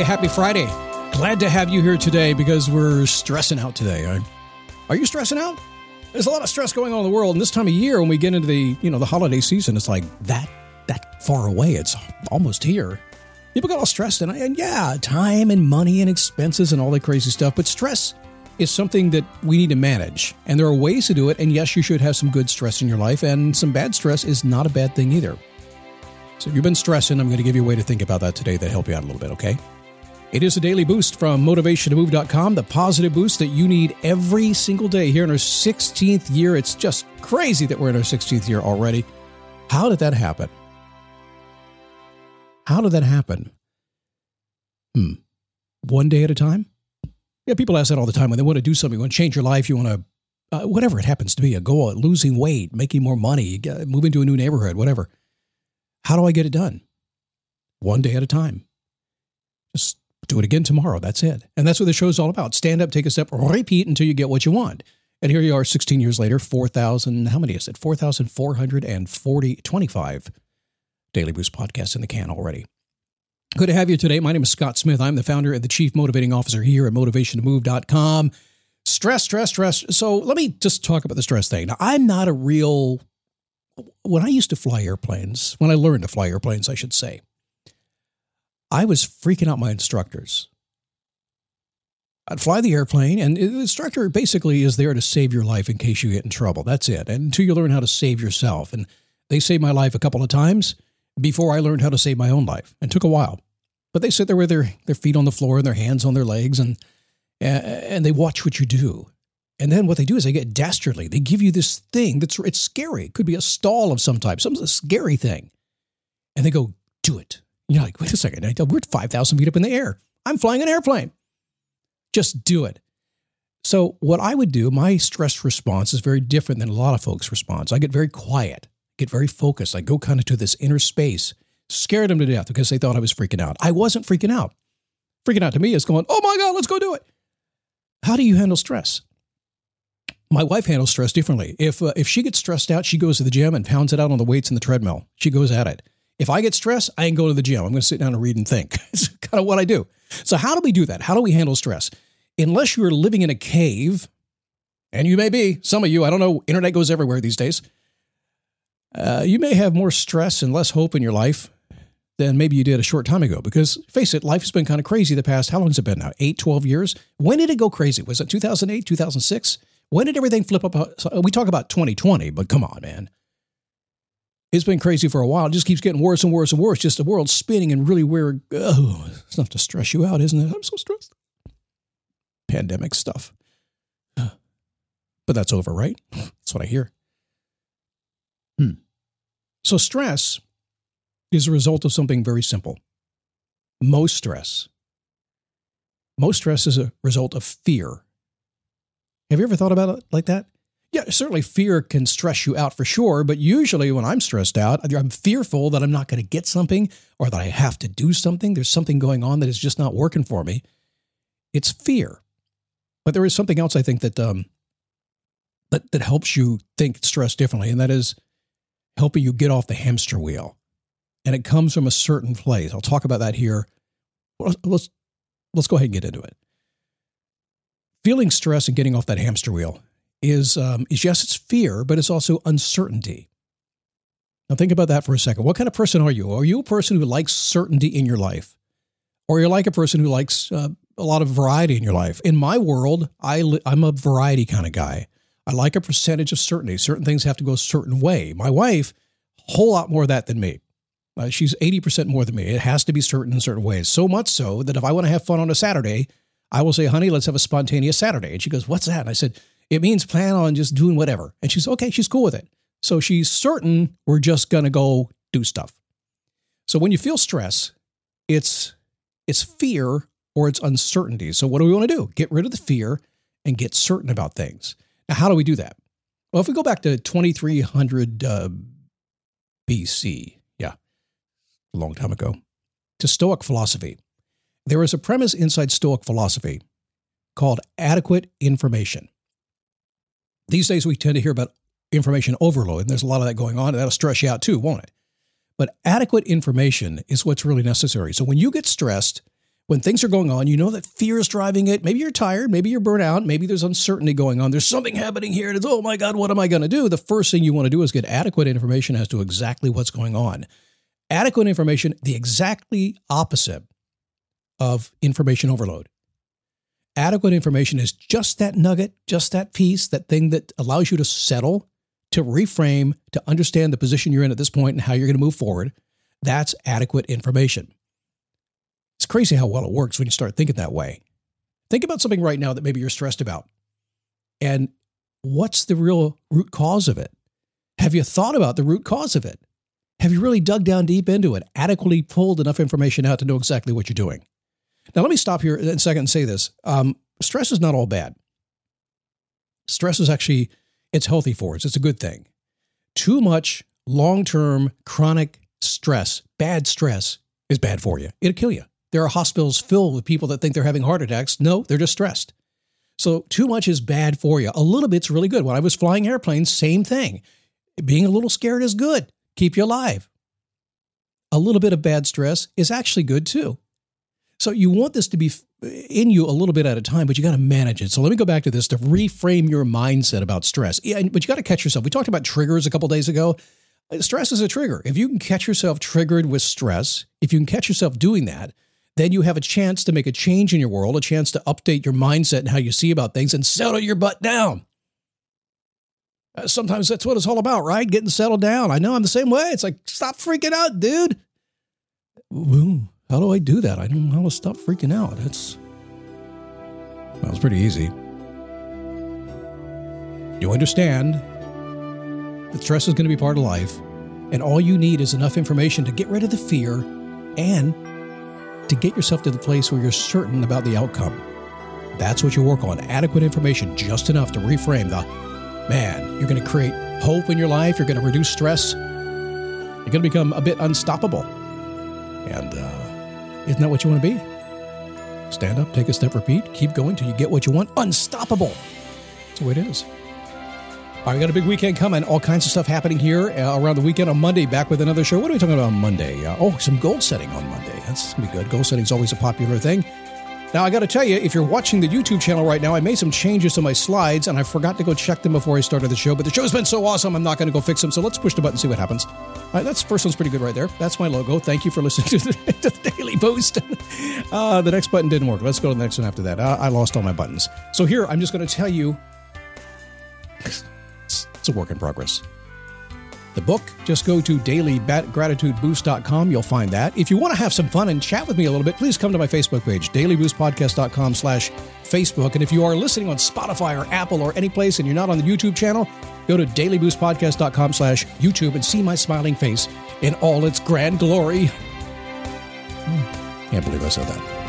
Happy, happy, Friday. Glad to have you here today because we're stressing out today. Are you stressing out? There's a lot of stress going on in the world, and this time of year, when we get into the you know the holiday season, it's like that that far away. It's almost here. People get all stressed, and, and yeah, time and money and expenses and all that crazy stuff. But stress is something that we need to manage, and there are ways to do it. And yes, you should have some good stress in your life, and some bad stress is not a bad thing either. So if you've been stressing, I'm going to give you a way to think about that today that help you out a little bit. Okay. It is a daily boost from motivationtomove.com, the positive boost that you need every single day here in our 16th year. It's just crazy that we're in our 16th year already. How did that happen? How did that happen? Hmm. One day at a time? Yeah, people ask that all the time when they want to do something, you want to change your life, you want to, uh, whatever it happens to be, a goal, losing weight, making more money, moving to a new neighborhood, whatever. How do I get it done? One day at a time. Just do it again tomorrow. That's it. And that's what the show's all about. Stand up, take a step, repeat until you get what you want. And here you are 16 years later, 4,000, how many is it? 4,440, 25 Daily Boost podcasts in the can already. Good to have you today. My name is Scott Smith. I'm the founder and the chief motivating officer here at motivationtomove.com. Stress, stress, stress. So let me just talk about the stress thing. Now, I'm not a real, when I used to fly airplanes, when I learned to fly airplanes, I should say, I was freaking out my instructors. I'd fly the airplane, and the instructor basically is there to save your life in case you get in trouble. That's it. And until you learn how to save yourself. And they saved my life a couple of times before I learned how to save my own life. It took a while. But they sit there with their, their feet on the floor and their hands on their legs, and, and they watch what you do. And then what they do is they get dastardly. They give you this thing that's it's scary. It could be a stall of some type, some scary thing. And they go, do it. You're like, wait a second, we're 5,000 feet up in the air. I'm flying an airplane. Just do it. So, what I would do, my stress response is very different than a lot of folks' response. I get very quiet, get very focused. I go kind of to this inner space, scared them to death because they thought I was freaking out. I wasn't freaking out. Freaking out to me is going, oh my God, let's go do it. How do you handle stress? My wife handles stress differently. If, uh, if she gets stressed out, she goes to the gym and pounds it out on the weights in the treadmill. She goes at it. If I get stressed, I ain't go to the gym. I'm going to sit down and read and think. it's kind of what I do. So, how do we do that? How do we handle stress? Unless you're living in a cave, and you may be, some of you, I don't know, internet goes everywhere these days. Uh, you may have more stress and less hope in your life than maybe you did a short time ago. Because face it, life has been kind of crazy the past, how long has it been now? Eight, 12 years? When did it go crazy? Was it 2008, 2006? When did everything flip up? We talk about 2020, but come on, man. It's been crazy for a while. It just keeps getting worse and worse and worse. Just the world spinning and really weird. Oh, it's enough to stress you out, isn't it? I'm so stressed. Pandemic stuff. But that's over, right? That's what I hear. Hmm. So, stress is a result of something very simple. Most stress. Most stress is a result of fear. Have you ever thought about it like that? Yeah, certainly fear can stress you out for sure, but usually when I'm stressed out, I'm fearful that I'm not going to get something or that I have to do something. There's something going on that is just not working for me. It's fear. But there is something else I think that um, that that helps you think stress differently, and that is helping you get off the hamster wheel. And it comes from a certain place. I'll talk about that here. Let's let's go ahead and get into it. Feeling stress and getting off that hamster wheel is, um, is yes, it's fear, but it's also uncertainty. Now, think about that for a second. What kind of person are you? Are you a person who likes certainty in your life? Or you're like a person who likes uh, a lot of variety in your life? In my world, I li- I'm a variety kind of guy. I like a percentage of certainty. Certain things have to go a certain way. My wife, a whole lot more of that than me. Uh, she's 80% more than me. It has to be certain in certain ways. So much so that if I want to have fun on a Saturday, I will say, honey, let's have a spontaneous Saturday. And she goes, what's that? And I said, it means plan on just doing whatever. And she's okay, she's cool with it. So she's certain we're just going to go do stuff. So when you feel stress, it's it's fear or it's uncertainty. So what do we want to do? Get rid of the fear and get certain about things. Now, how do we do that? Well, if we go back to 2300 uh, BC, yeah, a long time ago, to Stoic philosophy, there is a premise inside Stoic philosophy called adequate information. These days, we tend to hear about information overload, and there's a lot of that going on, and that'll stress you out too, won't it? But adequate information is what's really necessary. So when you get stressed, when things are going on, you know that fear is driving it. Maybe you're tired, maybe you're burnt out, maybe there's uncertainty going on. There's something happening here. And it's, oh my God, what am I going to do? The first thing you want to do is get adequate information as to exactly what's going on. Adequate information, the exactly opposite of information overload. Adequate information is just that nugget, just that piece, that thing that allows you to settle to reframe, to understand the position you're in at this point and how you're going to move forward, that's adequate information. It's crazy how well it works when you start thinking that way. Think about something right now that maybe you're stressed about. And what's the real root cause of it? Have you thought about the root cause of it? Have you really dug down deep into it, adequately pulled enough information out to know exactly what you're doing? Now, let me stop here in a second and say this. Um, stress is not all bad. Stress is actually it's healthy for us. It's a good thing. Too much long term chronic stress, bad stress, is bad for you. It'll kill you. There are hospitals filled with people that think they're having heart attacks. No, they're just stressed. So, too much is bad for you. A little bit's really good. When I was flying airplanes, same thing. Being a little scared is good, keep you alive. A little bit of bad stress is actually good too. So, you want this to be in you a little bit at a time, but you got to manage it. So let me go back to this to reframe your mindset about stress. Yeah, but you got to catch yourself. We talked about triggers a couple days ago. Uh, stress is a trigger. If you can catch yourself triggered with stress, if you can catch yourself doing that, then you have a chance to make a change in your world, a chance to update your mindset and how you see about things and settle your butt down. Uh, sometimes that's what it's all about, right? Getting settled down. I know I'm the same way. It's like, stop freaking out, dude. Ooh. How do I do that? I don't know how to stop freaking out. It's well, it's pretty easy. You understand that stress is going to be part of life, and all you need is enough information to get rid of the fear and to get yourself to the place where you're certain about the outcome. That's what you work on adequate information, just enough to reframe the man. You're going to create hope in your life, you're going to reduce stress, you're going to become a bit unstoppable. And, uh, isn't that what you want to be? Stand up, take a step, repeat, keep going till you get what you want. Unstoppable. That's the way it is. All right, we got a big weekend coming. All kinds of stuff happening here uh, around the weekend on Monday. Back with another show. What are we talking about on Monday? Uh, oh, some goal setting on Monday. That's gonna be good. Goal setting is always a popular thing. Now, I got to tell you, if you're watching the YouTube channel right now, I made some changes to my slides and I forgot to go check them before I started the show. But the show's been so awesome, I'm not going to go fix them. So let's push the button and see what happens. Right, that's first one's pretty good right there. That's my logo. Thank you for listening to the, to the Daily Boost. Uh, the next button didn't work. Let's go to the next one after that. I lost all my buttons. So here, I'm just going to tell you it's a work in progress the book, just go to dailygratitudeboost.com. You'll find that. If you want to have some fun and chat with me a little bit, please come to my Facebook page, dailyboostpodcast.com slash Facebook. And if you are listening on Spotify or Apple or any place and you're not on the YouTube channel, go to dailyboostpodcast.com slash YouTube and see my smiling face in all its grand glory. Hmm, can't believe I said that.